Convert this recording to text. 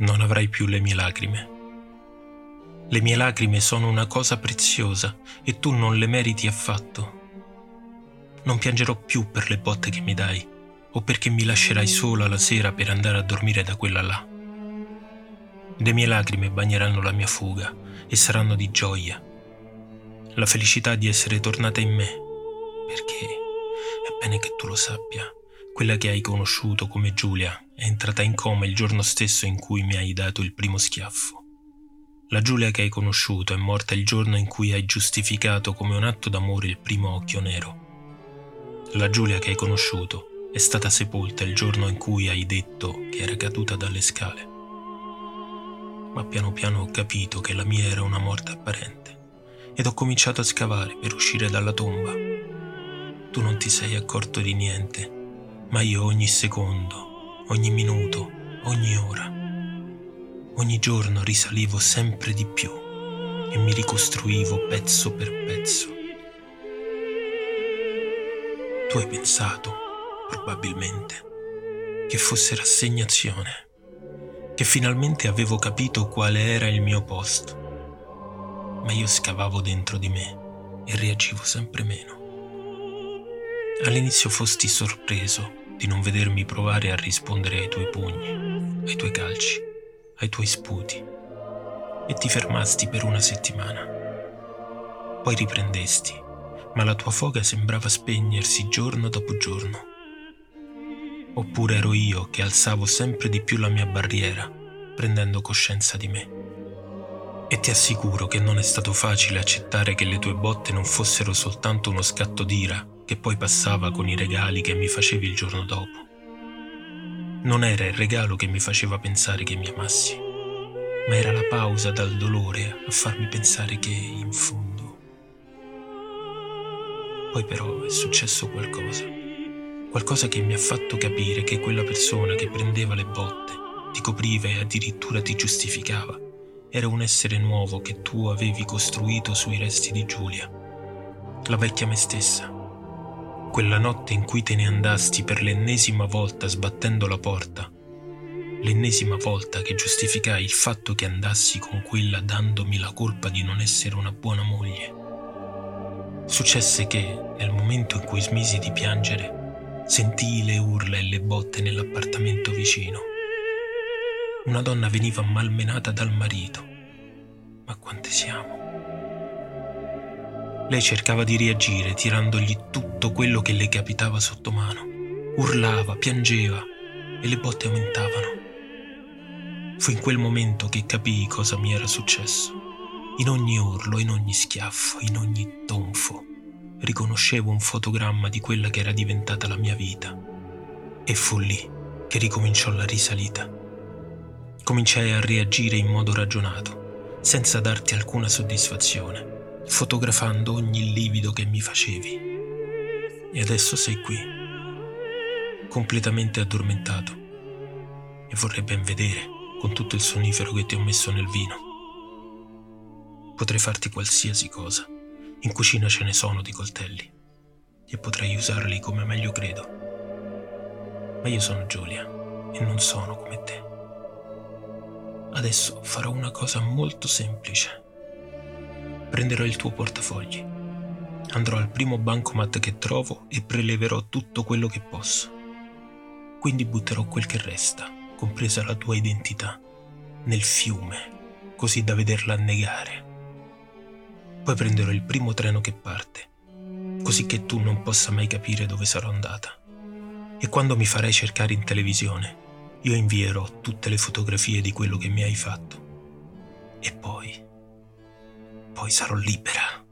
non avrai più le mie lacrime. Le mie lacrime sono una cosa preziosa e tu non le meriti affatto. Non piangerò più per le botte che mi dai o perché mi lascerai sola la sera per andare a dormire da quella là. Le mie lacrime bagneranno la mia fuga e saranno di gioia. La felicità di essere tornata in me, perché è bene che tu lo sappia quella che hai conosciuto come Giulia è entrata in coma il giorno stesso in cui mi hai dato il primo schiaffo. La Giulia che hai conosciuto è morta il giorno in cui hai giustificato come un atto d'amore il primo occhio nero. La Giulia che hai conosciuto è stata sepolta il giorno in cui hai detto che era caduta dalle scale. Ma piano piano ho capito che la mia era una morte apparente ed ho cominciato a scavare per uscire dalla tomba. Tu non ti sei accorto di niente ma io ogni secondo, ogni minuto, ogni ora, ogni giorno risalivo sempre di più e mi ricostruivo pezzo per pezzo. Tu hai pensato, probabilmente, che fosse rassegnazione, che finalmente avevo capito quale era il mio posto, ma io scavavo dentro di me e reagivo sempre meno. All'inizio fosti sorpreso di non vedermi provare a rispondere ai tuoi pugni, ai tuoi calci, ai tuoi sputi, e ti fermasti per una settimana. Poi riprendesti, ma la tua foga sembrava spegnersi giorno dopo giorno. Oppure ero io che alzavo sempre di più la mia barriera, prendendo coscienza di me. E ti assicuro che non è stato facile accettare che le tue botte non fossero soltanto uno scatto d'ira che poi passava con i regali che mi facevi il giorno dopo. Non era il regalo che mi faceva pensare che mi amassi, ma era la pausa dal dolore a farmi pensare che, in fondo... Poi però è successo qualcosa, qualcosa che mi ha fatto capire che quella persona che prendeva le botte, ti copriva e addirittura ti giustificava, era un essere nuovo che tu avevi costruito sui resti di Giulia, la vecchia me stessa quella notte in cui te ne andasti per l'ennesima volta sbattendo la porta, l'ennesima volta che giustificai il fatto che andassi con quella dandomi la colpa di non essere una buona moglie. Successe che, nel momento in cui smisi di piangere, sentii le urla e le botte nell'appartamento vicino. Una donna veniva malmenata dal marito. Ma quante siamo? Lei cercava di reagire tirandogli tutto quello che le capitava sotto mano. Urlava, piangeva e le botte aumentavano. Fu in quel momento che capii cosa mi era successo. In ogni urlo, in ogni schiaffo, in ogni tonfo, riconoscevo un fotogramma di quella che era diventata la mia vita. E fu lì che ricominciò la risalita. Cominciai a reagire in modo ragionato, senza darti alcuna soddisfazione fotografando ogni livido che mi facevi. E adesso sei qui, completamente addormentato, e vorrei ben vedere con tutto il sonnifero che ti ho messo nel vino. Potrei farti qualsiasi cosa. In cucina ce ne sono di coltelli e potrei usarli come meglio credo. Ma io sono Giulia e non sono come te. Adesso farò una cosa molto semplice prenderò il tuo portafogli. Andrò al primo bancomat che trovo e preleverò tutto quello che posso. Quindi butterò quel che resta, compresa la tua identità, nel fiume, così da vederla annegare. Poi prenderò il primo treno che parte, così che tu non possa mai capire dove sarò andata. E quando mi farai cercare in televisione, io invierò tutte le fotografie di quello che mi hai fatto. E poi poi sarò libera.